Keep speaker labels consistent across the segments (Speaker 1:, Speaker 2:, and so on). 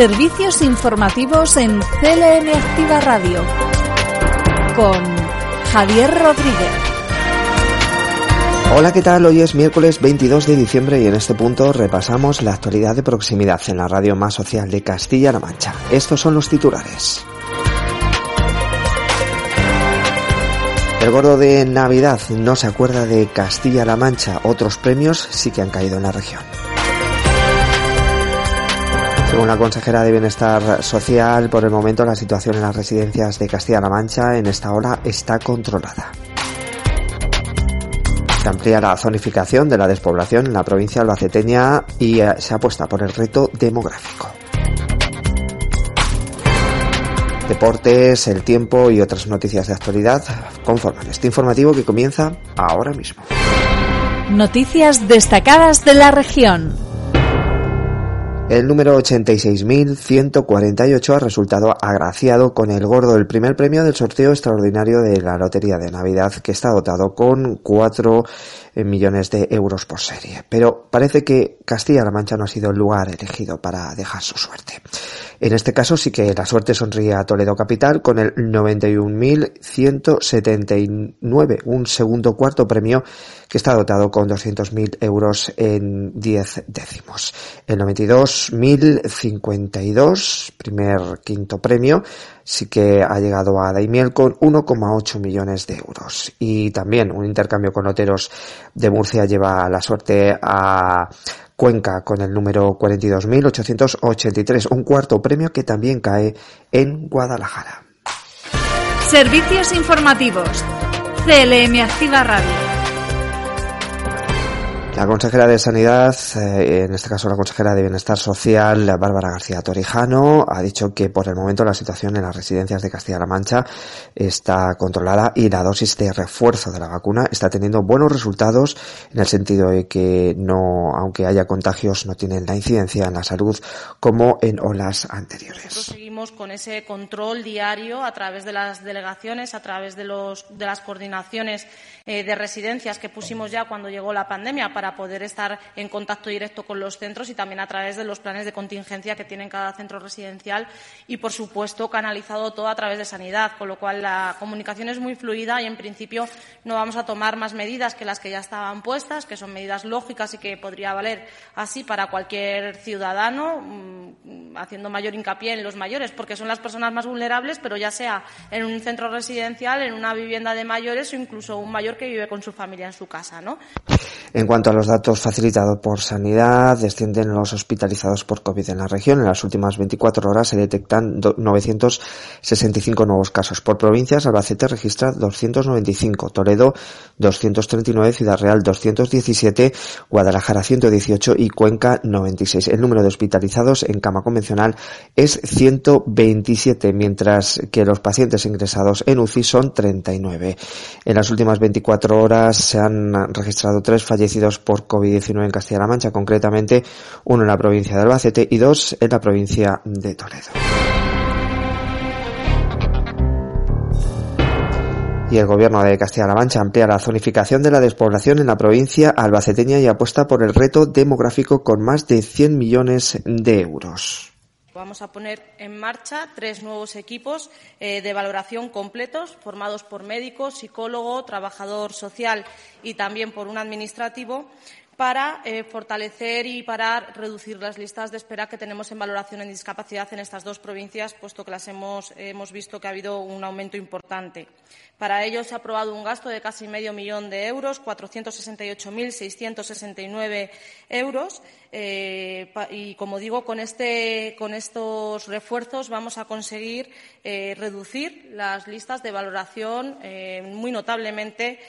Speaker 1: Servicios informativos en CLM Activa Radio con Javier Rodríguez.
Speaker 2: Hola, ¿qué tal? Hoy es miércoles 22 de diciembre y en este punto repasamos la actualidad de proximidad en la radio más social de Castilla-La Mancha. Estos son los titulares. El gordo de Navidad no se acuerda de Castilla-La Mancha. Otros premios sí que han caído en la región. Según la consejera de Bienestar Social, por el momento la situación en las residencias de Castilla-La Mancha en esta hora está controlada. Se amplía la zonificación de la despoblación en la provincia albaceteña y eh, se apuesta por el reto demográfico. Deportes, el tiempo y otras noticias de actualidad conforman este informativo que comienza ahora mismo.
Speaker 1: Noticias destacadas de la región.
Speaker 2: El número 86.148 ha resultado agraciado con el gordo, el primer premio del sorteo extraordinario de la Lotería de Navidad, que está dotado con 4 eh, millones de euros por serie. Pero parece que Castilla-La Mancha no ha sido el lugar elegido para dejar su suerte. En este caso sí que la suerte sonríe a Toledo Capital con el 91.179, un segundo cuarto premio que está dotado con 200.000 euros en 10 décimos. El 92.052, primer quinto premio, sí que ha llegado a Daimiel con 1,8 millones de euros. Y también un intercambio con loteros de Murcia lleva la suerte a Cuenca con el número 42.883, un cuarto premio que también cae en Guadalajara.
Speaker 1: Servicios informativos. CLM Activa Radio.
Speaker 2: La consejera de Sanidad, eh, en este caso la consejera de Bienestar Social, Bárbara García Torijano, ha dicho que por el momento la situación en las residencias de Castilla-La Mancha está controlada y la dosis de refuerzo de la vacuna está teniendo buenos resultados en el sentido de que no, aunque haya contagios, no tienen la incidencia en la salud como en olas anteriores.
Speaker 3: Seguimos con ese control diario a través de las delegaciones, a través de, los, de las coordinaciones eh, de residencias que pusimos ya cuando llegó la pandemia para poder estar en contacto directo con los centros y también a través de los planes de contingencia que tiene cada centro residencial y, por supuesto, canalizado todo a través de sanidad, con lo cual la comunicación es muy fluida y, en principio, no vamos a tomar más medidas que las que ya estaban puestas, que son medidas lógicas y que podría valer así para cualquier ciudadano, mm, haciendo mayor hincapié en los mayores, porque son las personas más vulnerables, pero ya sea en un centro residencial, en una vivienda de mayores o incluso un mayor que vive con su familia en su casa, ¿no?
Speaker 2: En cuanto a los datos facilitados por Sanidad, descienden los hospitalizados por COVID en la región. En las últimas 24 horas se detectan 965 nuevos casos. Por provincias, Albacete registra 295, Toledo 239, Ciudad Real 217, Guadalajara 118 y Cuenca 96. El número de hospitalizados en cama convencional es 127, mientras que los pacientes ingresados en UCI son 39. En las últimas 24 horas se han registrado tres fallecidos por COVID-19 en Castilla-La Mancha, concretamente uno en la provincia de Albacete y dos en la provincia de Toledo. Y el gobierno de Castilla-La Mancha amplía la zonificación de la despoblación en la provincia albaceteña y apuesta por el reto demográfico con más de 100 millones de euros.
Speaker 3: Vamos a poner en marcha tres nuevos equipos eh, de valoración completos, formados por médico, psicólogo, trabajador social y también por un administrativo, para eh, fortalecer y para reducir las listas de espera que tenemos en valoración en discapacidad en estas dos provincias, puesto que las hemos, hemos visto que ha habido un aumento importante. Para ello se ha aprobado un gasto de casi medio millón de euros, 468.669 euros. Eh, y, como digo, con, este, con, estos refuerzos vamos a conseguir eh, reducir las listas de valoración muy notablemente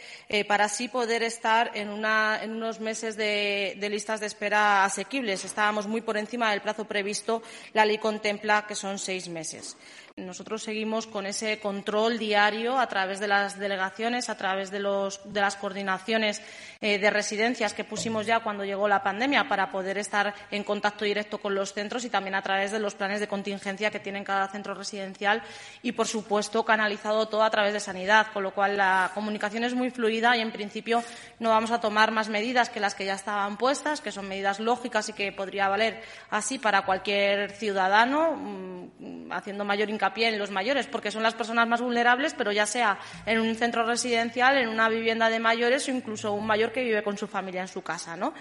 Speaker 3: para así poder estar en, una, en unos meses de, listas de espera asequibles. Estábamos muy por encima del plazo previsto. La ley contempla que son seis meses. Nosotros seguimos con ese control diario a través de las delegaciones, a través de, los, de las coordinaciones eh, de residencias que pusimos ya cuando llegó la pandemia para poder estar en contacto directo con los centros y también a través de los planes de contingencia que tienen cada centro residencial y, por supuesto, canalizado todo a través de sanidad, con lo cual la comunicación es muy fluida y, en principio, no vamos a tomar más medidas que las que ya estaban puestas, que son medidas lógicas y que podría valer así para cualquier ciudadano, mm, haciendo mayor hincapié en los mayores, porque son las personas más vulnerables, pero ya sea en un centro residencial, en una vivienda de mayores o incluso un mayor que vive con su familia en su casa, ¿no?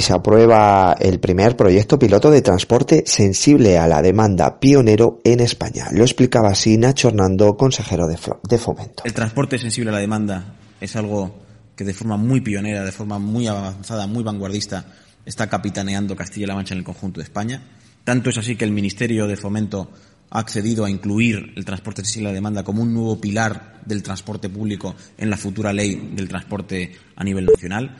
Speaker 2: se aprueba el primer proyecto piloto de transporte sensible a la demanda pionero en España. Lo explicaba así Nacho Hernando, consejero de, de Fomento.
Speaker 4: El transporte sensible a la demanda es algo que de forma muy pionera, de forma muy avanzada, muy vanguardista, está capitaneando Castilla-La Mancha en el conjunto de España. Tanto es así que el Ministerio de Fomento ha accedido a incluir el transporte sensible a la demanda como un nuevo pilar del transporte público en la futura ley del transporte a nivel nacional.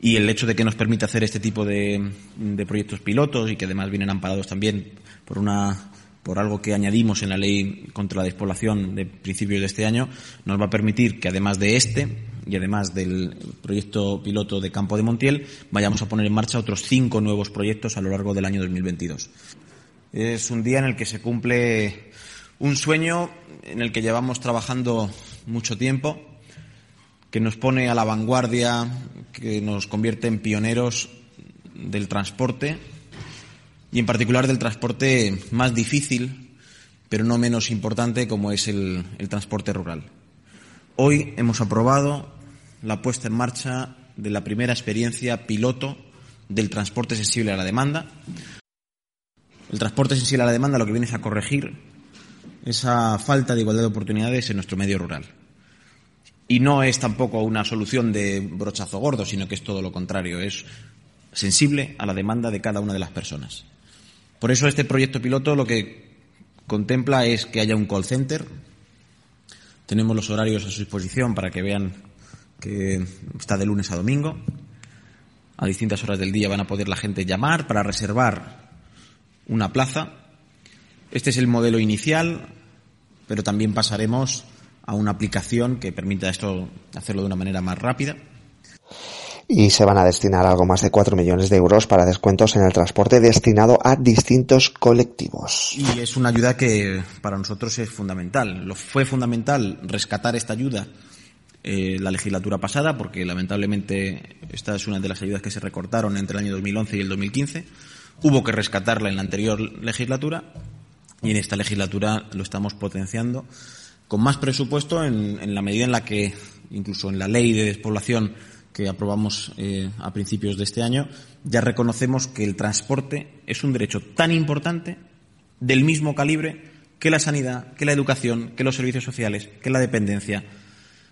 Speaker 4: Y el hecho de que nos permita hacer este tipo de, de proyectos pilotos y que además vienen amparados también por una por algo que añadimos en la ley contra la despoblación de principios de este año, nos va a permitir que además de este, y además del proyecto piloto de Campo de Montiel, vayamos a poner en marcha otros cinco nuevos proyectos a lo largo del año 2022. Es un día en el que se cumple un sueño en el que llevamos trabajando mucho tiempo, que nos pone a la vanguardia, que nos convierte en pioneros del transporte y en particular del transporte más difícil, pero no menos importante, como es el, transporte rural. Hoy hemos aprobado la puesta en marcha de la primera experiencia piloto del transporte sensible a la demanda. El transporte sensible a la demanda lo que viene es a corregir esa falta de igualdad de oportunidades en nuestro medio rural. Y no es tampoco una solución de brochazo gordo, sino que es todo lo contrario, es sensible a la demanda de cada una de las personas. Por eso este proyecto piloto lo que contempla es que haya un call center. Tenemos los horarios a su disposición para que vean que está de lunes a domingo. A distintas horas del día van a poder la gente llamar para reservar una plaza. Este es el modelo inicial, pero también pasaremos a una aplicación que permita esto hacerlo de una manera más rápida.
Speaker 2: Y se van a destinar algo más de 4 millones de euros para descuentos en el transporte destinado a distintos colectivos.
Speaker 4: Y es una ayuda que para nosotros es fundamental. Lo fue fundamental rescatar esta ayuda eh, la legislatura pasada, porque lamentablemente esta es una de las ayudas que se recortaron entre el año 2011 y el 2015. Hubo que rescatarla en la anterior legislatura y en esta legislatura lo estamos potenciando con más presupuesto en, la medida en la que, incluso en la ley de despoblación que aprobamos eh, a principios de este año, ya reconocemos que el transporte es un derecho tan importante, del mismo calibre, que la sanidad, que la educación, que los servicios sociales, que la dependencia,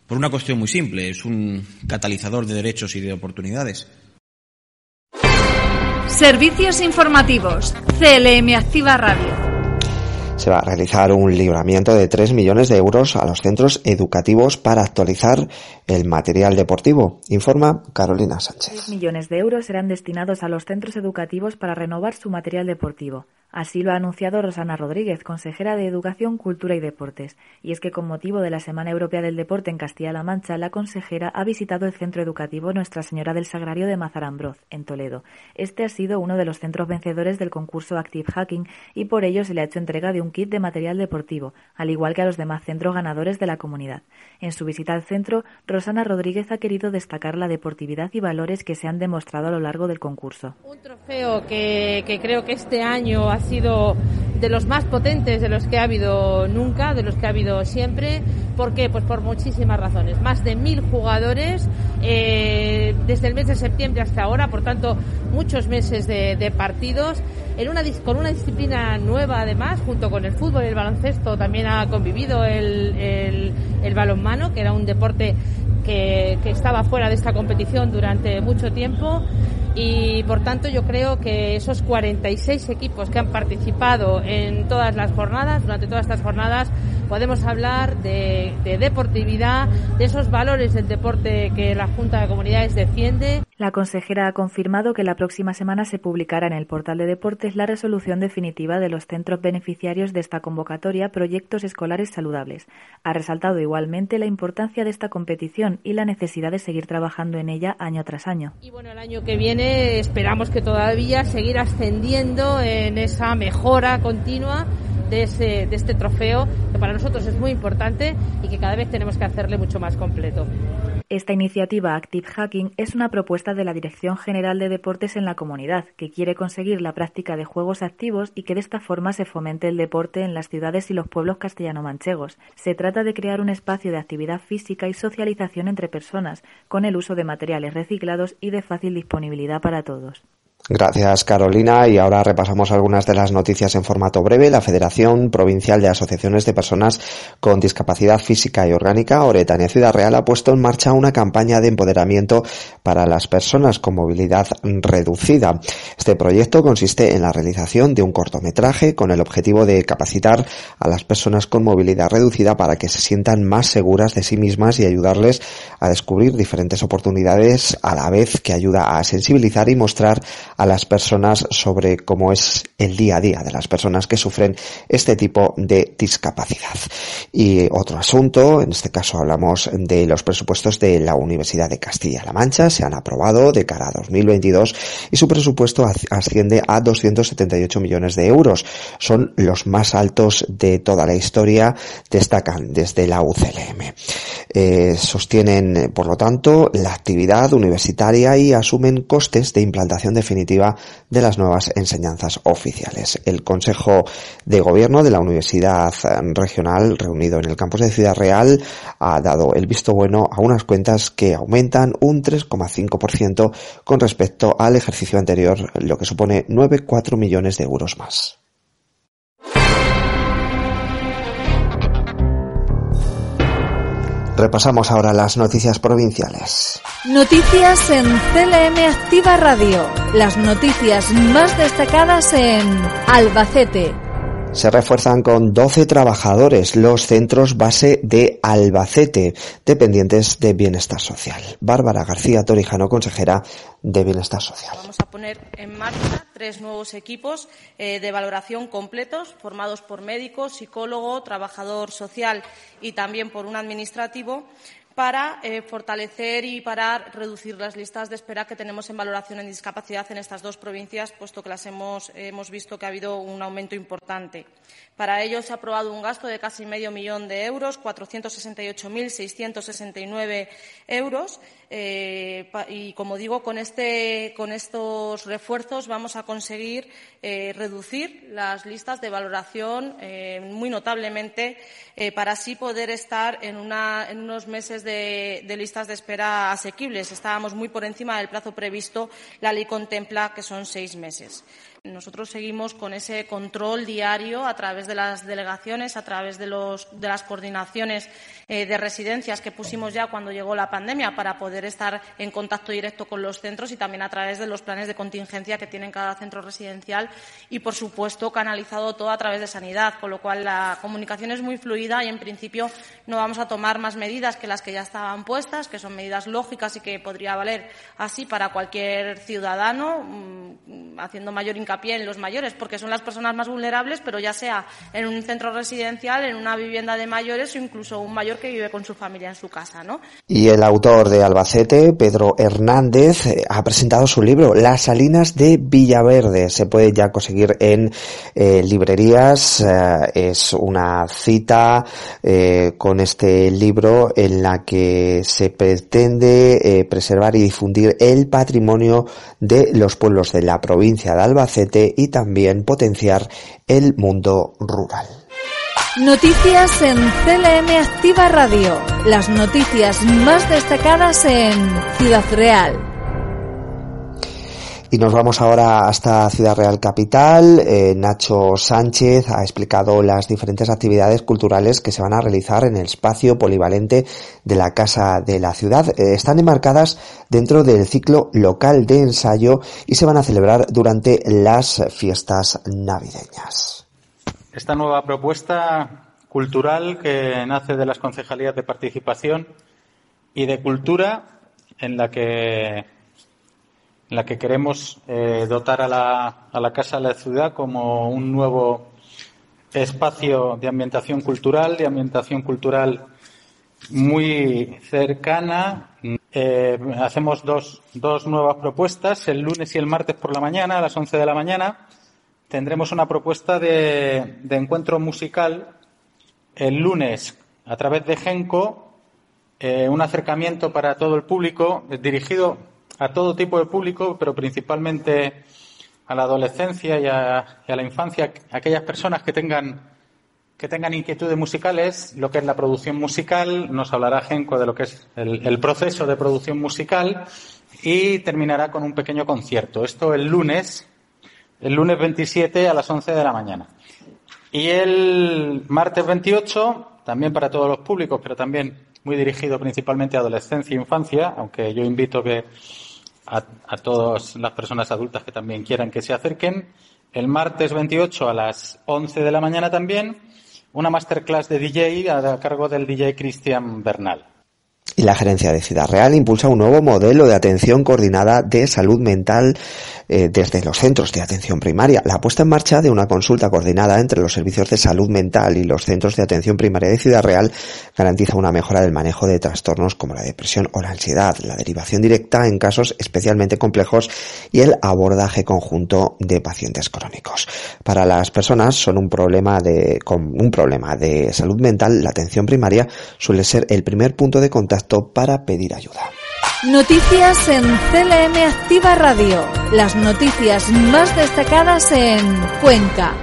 Speaker 4: por una cuestión muy simple, es un catalizador de derechos y de oportunidades.
Speaker 1: Servicios informativos. CLM Activa Radio
Speaker 2: se va a realizar un libramiento de 3 millones de euros a los centros educativos para actualizar el material deportivo, informa Carolina Sánchez.
Speaker 5: 3 millones de euros serán destinados a los centros educativos para renovar su material deportivo. Así lo ha anunciado Rosana Rodríguez, consejera de Educación, Cultura y Deportes. Y es que con motivo de la Semana Europea del Deporte en Castilla-La Mancha, la consejera ha visitado el centro educativo Nuestra Señora del Sagrario de Mazarambroz, en Toledo. Este ha sido uno de los centros vencedores del concurso Active Hacking y por ello se le ha hecho entrega de un kit de material deportivo, al igual que a los demás centros ganadores de la comunidad. En su visita al centro, Rosana Rodríguez ha querido destacar la deportividad y valores que se han demostrado a lo largo del concurso.
Speaker 6: Un trofeo que, que creo que este año ha sido de los más potentes de los que ha habido nunca, de los que ha habido siempre. ¿Por qué? Pues por muchísimas razones. Más de mil jugadores eh, desde el mes de septiembre hasta ahora, por tanto, muchos meses de, partidos. En una, con una disciplina nueva, además, junto con el fútbol y el baloncesto, también ha convivido el, el, el balonmano, que era un deporte que, que estaba fuera de esta competición durante mucho tiempo. Y por tanto yo creo que esos 46 equipos que han participado en todas las jornadas, durante todas estas jornadas, podemos hablar de, deportividad, de esos valores del deporte que la Junta de Comunidades defiende.
Speaker 5: La consejera ha confirmado que la próxima semana se publicará en el portal de deportes la resolución definitiva de los centros beneficiarios de esta convocatoria Proyectos Escolares Saludables. Ha resaltado igualmente la importancia de esta competición y la necesidad de seguir trabajando en ella año tras año.
Speaker 6: Y bueno, el año que viene esperamos que todavía seguir ascendiendo en esa mejora continua de, este trofeo, que para nosotros es muy importante y que cada vez tenemos que hacerle mucho más completo.
Speaker 5: Esta iniciativa Active Hacking es una propuesta de la Dirección General de Deportes en la comunidad, que quiere conseguir la práctica de juegos activos y que de esta forma se fomente el deporte en las ciudades y los pueblos castellano-manchegos. Se trata de crear un espacio de actividad física y socialización entre personas, con el uso de materiales reciclados y de fácil disponibilidad para todos.
Speaker 2: Gracias, Carolina. Y ahora repasamos algunas de las noticias en formato breve. La Federación Provincial de Asociaciones de Personas con Discapacidad Física y Orgánica, Oretania Ciudad Real, ha puesto en marcha una campaña de empoderamiento para las personas con movilidad reducida. Este proyecto consiste en la realización de un cortometraje con el objetivo de capacitar a las personas con movilidad reducida para que se sientan más seguras de sí mismas y ayudarles a descubrir diferentes oportunidades a la vez que ayuda a sensibilizar y mostrar a las personas sobre cómo es el día a día de las personas que sufren este tipo de discapacidad. Y otro asunto, en este caso hablamos de los presupuestos de la Universidad de Castilla-La Mancha, se han aprobado de cara a 2022 y su presupuesto asciende a 278 millones de euros. Son los más altos de toda la historia, destacan desde la UCLM. Eh, sostienen, por lo tanto, la actividad universitaria y asumen costes de implantación definitiva de las nuevas enseñanzas oficiales. El Consejo de Gobierno de la Universidad Regional, reunido en el campus de Ciudad Real, ha dado el visto bueno a unas cuentas que aumentan un 3,5% con respecto al ejercicio anterior, lo que supone 9,4 millones de euros más. Repasamos ahora las noticias provinciales.
Speaker 1: Noticias en CLM Activa Radio. Las noticias más destacadas en Albacete.
Speaker 2: Se refuerzan con 12 trabajadores los centros base de Albacete, dependientes de Bienestar Social. Bárbara García Torijano, consejera de Bienestar Social.
Speaker 3: Vamos a poner en marcha tres nuevos equipos eh, de valoración completos, formados por médicos, psicólogo, trabajador social y también por un administrativo, para eh, fortalecer y para reducir las listas de espera que tenemos en valoración en discapacidad en estas dos provincias, puesto que las hemos, hemos visto que ha habido un aumento importante. Para ello se ha aprobado un gasto de casi medio millón de euros, 468.669 euros. Eh, y, como digo, con, este, con, estos refuerzos vamos a conseguir eh, reducir las listas de valoración eh, muy notablemente para así poder estar en, en unos meses de, listas de espera asequibles. Estábamos muy por encima del plazo previsto. La ley contempla que son seis meses. Nosotros seguimos con ese control diario a través de las delegaciones, a través de, las coordinaciones eh, de residencias que pusimos ya cuando llegó la pandemia para poder estar en contacto directo con los centros y también a través de los planes de contingencia que tiene cada centro residencial y, por supuesto, canalizado todo a través de sanidad, con lo cual la comunicación es muy fluida y, en principio, no vamos a tomar más medidas que las que ya estaban puestas, que son medidas lógicas y que podría valer así para cualquier ciudadano, mm, haciendo mayor hincapié pie en los mayores, porque son las personas más vulnerables, pero ya sea en un centro residencial, en una vivienda de mayores o incluso un mayor que vive con su familia en su casa, ¿no?
Speaker 2: Y el autor de Albacete, Pedro Hernández, eh, ha presentado su libro Las Salinas de Villaverde. Se puede ya conseguir en eh, librerías. Eh, es una cita con este libro en la que se pretende preservar y difundir el patrimonio de los pueblos de la provincia de Albacete y también potenciar el mundo rural.
Speaker 1: Noticias en CLM Activa Radio. Las noticias más destacadas en Ciudad Real.
Speaker 2: Y nos vamos ahora hasta Ciudad Real Capital. Eh, Nacho Sánchez ha explicado las diferentes actividades culturales que se van a realizar en el espacio polivalente de la Casa de la Ciudad. Eh, están enmarcadas dentro del ciclo local de ensayo y se van a celebrar durante las fiestas navideñas.
Speaker 7: Esta nueva propuesta cultural que nace de las concejalías de participación y de cultura en la que en la que queremos eh, dotar a la, a la Casa de la Ciudad como un nuevo espacio de ambientación cultural, de ambientación cultural muy cercana. Eh, hacemos dos, dos nuevas propuestas, el lunes y el martes por la mañana, a las 11 de la mañana. Tendremos una propuesta de, de encuentro musical el lunes a través de Genco, eh, un acercamiento para todo el público dirigido a todo tipo de público, pero principalmente a la adolescencia y a, la infancia, aquellas personas que tengan que tengan inquietudes musicales, lo que es la producción musical, nos hablará Genco de lo que es el, proceso de producción musical y terminará con un pequeño concierto. Esto el lunes, el lunes 27 a las 11 de la mañana. Y el martes 28, también para todos los públicos, pero también muy dirigido principalmente a adolescencia e infancia, aunque yo invito que a, todas las personas adultas que también quieran que se acerquen. El martes 28 a las 11 de la mañana también, una masterclass de DJ a cargo del DJ Cristian Bernal.
Speaker 2: Y la gerencia de Ciudad Real impulsa un nuevo modelo de atención coordinada de salud mental eh, desde los centros de atención primaria. La puesta en marcha de una consulta coordinada entre los servicios de salud mental y los centros de atención primaria de Ciudad Real garantiza una mejora del manejo de trastornos como la depresión o la ansiedad, la derivación directa en casos especialmente complejos y el abordaje conjunto de pacientes crónicos. Para las personas son un problema de, con un problema de salud mental, la atención primaria suele ser el primer punto de contacto para pedir ayuda.
Speaker 1: Noticias en CLM Activa Radio. Las noticias más destacadas en Cuenca.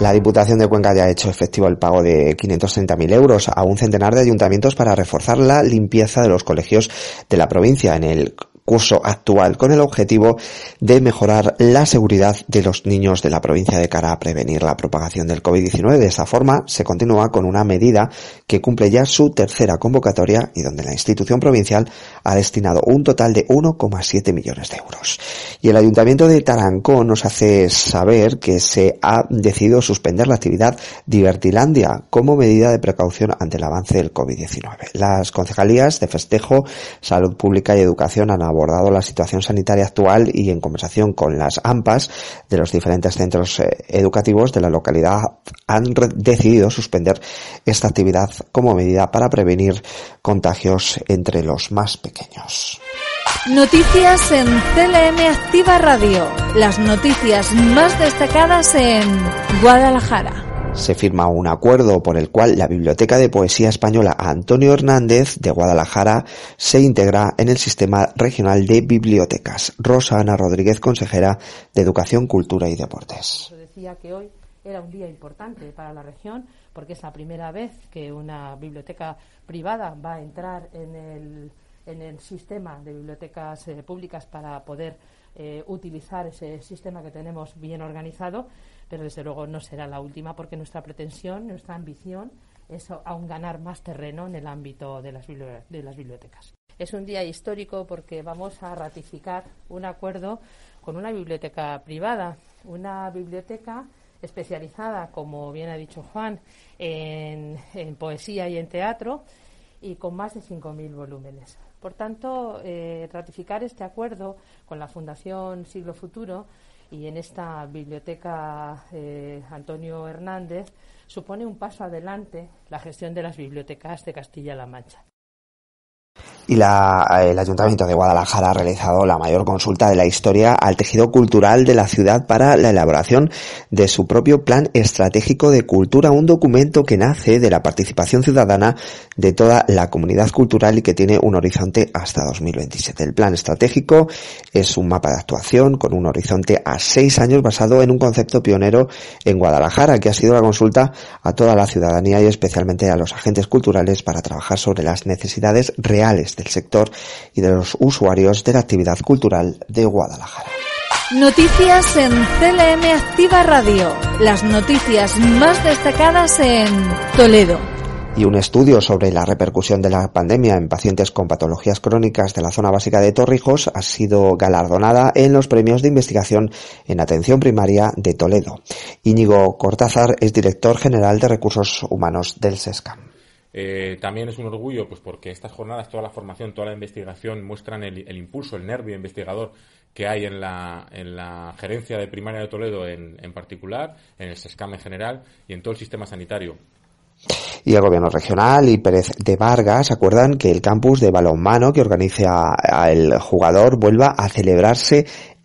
Speaker 2: La Diputación de Cuenca ya ha hecho efectivo el pago de 530.000 euros a un centenar de ayuntamientos para reforzar la limpieza de los colegios de la provincia. En el curso actual con el objetivo de mejorar la seguridad de los niños de la provincia de cara a prevenir la propagación del COVID-19. De esta forma, se continúa con una medida que cumple ya su tercera convocatoria y donde la institución provincial ha destinado un total de 1,7 millones de euros. Y el Ayuntamiento de Tarancón nos hace saber que se ha decidido suspender la actividad Divertilandia como medida de precaución ante el avance del COVID-19. Las concejalías de festejo, salud pública y educación han abordado la situación sanitaria actual y en conversación con las AMPAs de los diferentes centros eh, educativos de la localidad han decidido suspender esta actividad como medida para prevenir contagios entre los más pequeños.
Speaker 1: Noticias en CLM Activa Radio. Las noticias más destacadas en Guadalajara
Speaker 2: se firma un acuerdo por el cual la Biblioteca de Poesía Española Antonio Hernández de Guadalajara se integra en el Sistema Regional de Bibliotecas. Rosa Ana Rodríguez, consejera de Educación, Cultura y Deportes.
Speaker 6: Decía que hoy era un día importante para la región porque es la primera vez que una biblioteca privada va a entrar en el, en el sistema de bibliotecas eh, públicas para poder eh, utilizar ese sistema que tenemos bien organizado pero desde luego no será la última porque nuestra pretensión, nuestra ambición es aún ganar más terreno en el ámbito de las, bibliotecas. Es un día histórico porque vamos a ratificar un acuerdo con una biblioteca privada, una biblioteca especializada, como bien ha dicho Juan, en, poesía y en teatro y con más de 5.000 volúmenes. Por tanto, eh, ratificar este acuerdo con la Fundación Siglo Futuro y en esta biblioteca eh, Antonio Hernández supone un paso adelante la gestión de las bibliotecas de Castilla-La Mancha
Speaker 2: y la, el Ayuntamiento de Guadalajara ha realizado la mayor consulta de la historia al tejido cultural de la ciudad para la elaboración de su propio Plan Estratégico de Cultura, un documento que nace de la participación ciudadana de toda la comunidad cultural y que tiene un horizonte hasta 2027. El Plan Estratégico es un mapa de actuación con un horizonte a seis años basado en un concepto pionero en Guadalajara, que ha sido la consulta a toda la ciudadanía y especialmente a los agentes culturales para trabajar sobre las necesidades reales del sector y de los usuarios de la actividad cultural de Guadalajara.
Speaker 1: Noticias en CLM Activa Radio. Las noticias más destacadas en Toledo.
Speaker 2: Y un estudio sobre la repercusión de la pandemia en pacientes con patologías crónicas de la zona básica de Torrijos ha sido galardonada en los premios de investigación en atención primaria de Toledo. Íñigo Cortázar es director general de recursos humanos del SESCAM.
Speaker 8: Eh, también es un orgullo, pues porque estas jornadas, toda la formación, toda la investigación muestran el, el impulso, el nervio investigador que hay en la, en la gerencia de primaria de Toledo en, en particular, en el SESCAM en general y en todo el sistema sanitario.
Speaker 2: Y el gobierno regional y Pérez de Vargas acuerdan que el campus de balonmano que organiza el jugador vuelva a celebrarse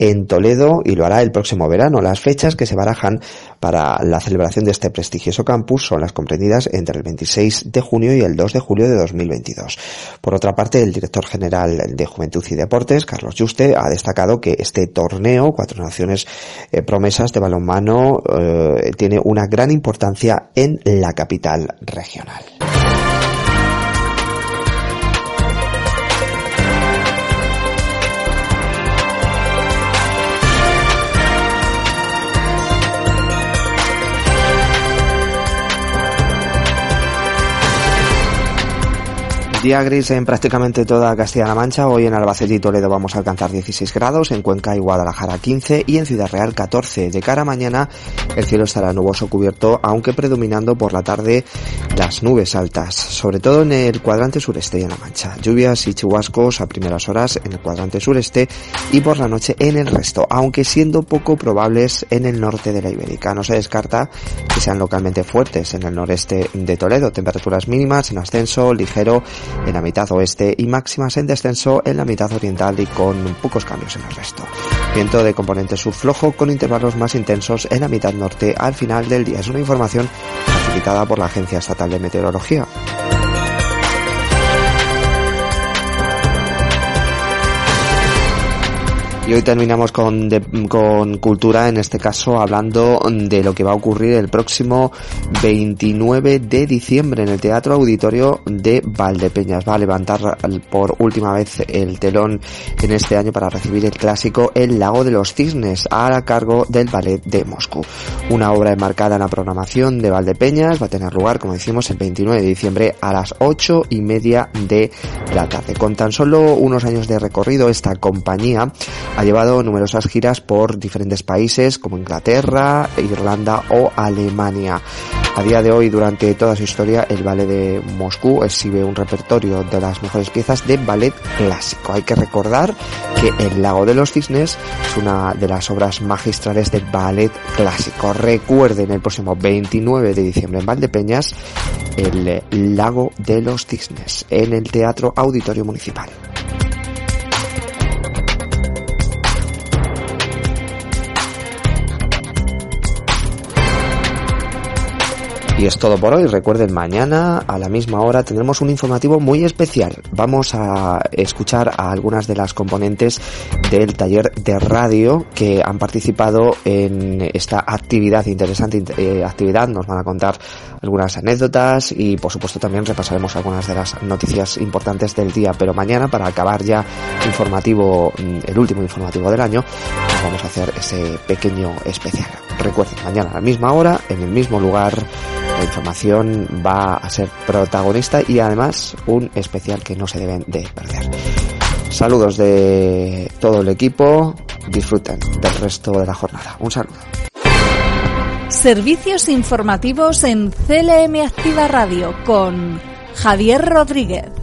Speaker 2: en Toledo y lo hará el próximo verano. Las fechas que se barajan para la celebración de este prestigioso campus son las comprendidas entre el 26 de junio y el 2 de julio de 2022. Por otra parte, el director general de Juventud y Deportes, Carlos Juste, ha destacado que este torneo, Cuatro Naciones eh, Promesas de Balonmano, eh, tiene una gran importancia en la capital regional. Día gris en prácticamente toda Castilla-La Mancha. Hoy en Albacete y Toledo vamos a alcanzar 16 grados, en Cuenca y Guadalajara 15 y en Ciudad Real 14. De cara a mañana el cielo estará nuboso cubierto, aunque predominando por la tarde las nubes altas, sobre todo en el cuadrante sureste y en La Mancha. Lluvias y chubascos a primeras horas en el cuadrante sureste y por la noche en el resto, aunque siendo poco probables en el norte de la Ibérica. No se descarta que sean localmente fuertes en el noreste de Toledo. Temperaturas mínimas en ascenso ligero en la mitad oeste y máximas en descenso en la mitad oriental y con pocos cambios en el resto. Viento de componente sur flojo con intervalos más intensos en la mitad norte al final del día. Es una información facilitada por la Agencia Estatal de Meteorología. Y hoy terminamos con, con cultura, en este caso hablando de lo que va a ocurrir el próximo 29 de diciembre en el Teatro Auditorio de Valdepeñas. Va a levantar por última vez el telón en este año para recibir el clásico El Lago de los Cisnes a cargo del Ballet de Moscú. Una obra enmarcada en la programación de Valdepeñas va a tener lugar, como decimos, el 29 de diciembre a las 8 y media de la tarde. Con tan solo unos años de recorrido, esta compañía ha llevado numerosas giras por diferentes países como Inglaterra, Irlanda o Alemania. A día de hoy, durante toda su historia, el ballet de Moscú exhibe un repertorio de las mejores piezas de ballet clásico. Hay que recordar que El Lago de los Cisnes es una de las obras magistrales del ballet clásico. Recuerden el próximo 29 de diciembre en Valdepeñas, El Lago de los Cisnes, en el Teatro Auditorio Municipal. Y es todo por hoy. Recuerden, mañana a la misma hora tendremos un informativo muy especial. Vamos a escuchar a algunas de las componentes del taller de radio que han participado en esta actividad, interesante eh, actividad. Nos van a contar algunas anécdotas y por supuesto también repasaremos algunas de las noticias importantes del día. Pero mañana, para acabar ya informativo, mm, el último informativo del año, vamos a hacer ese pequeño especial. Recuerden, mañana a la misma hora, en el mismo lugar, la información va a ser protagonista y además un especial que no se deben de perder. Saludos de todo el equipo, disfruten del resto de la jornada. Un saludo.
Speaker 1: Servicios informativos en CLM Activa Radio con Javier Rodríguez.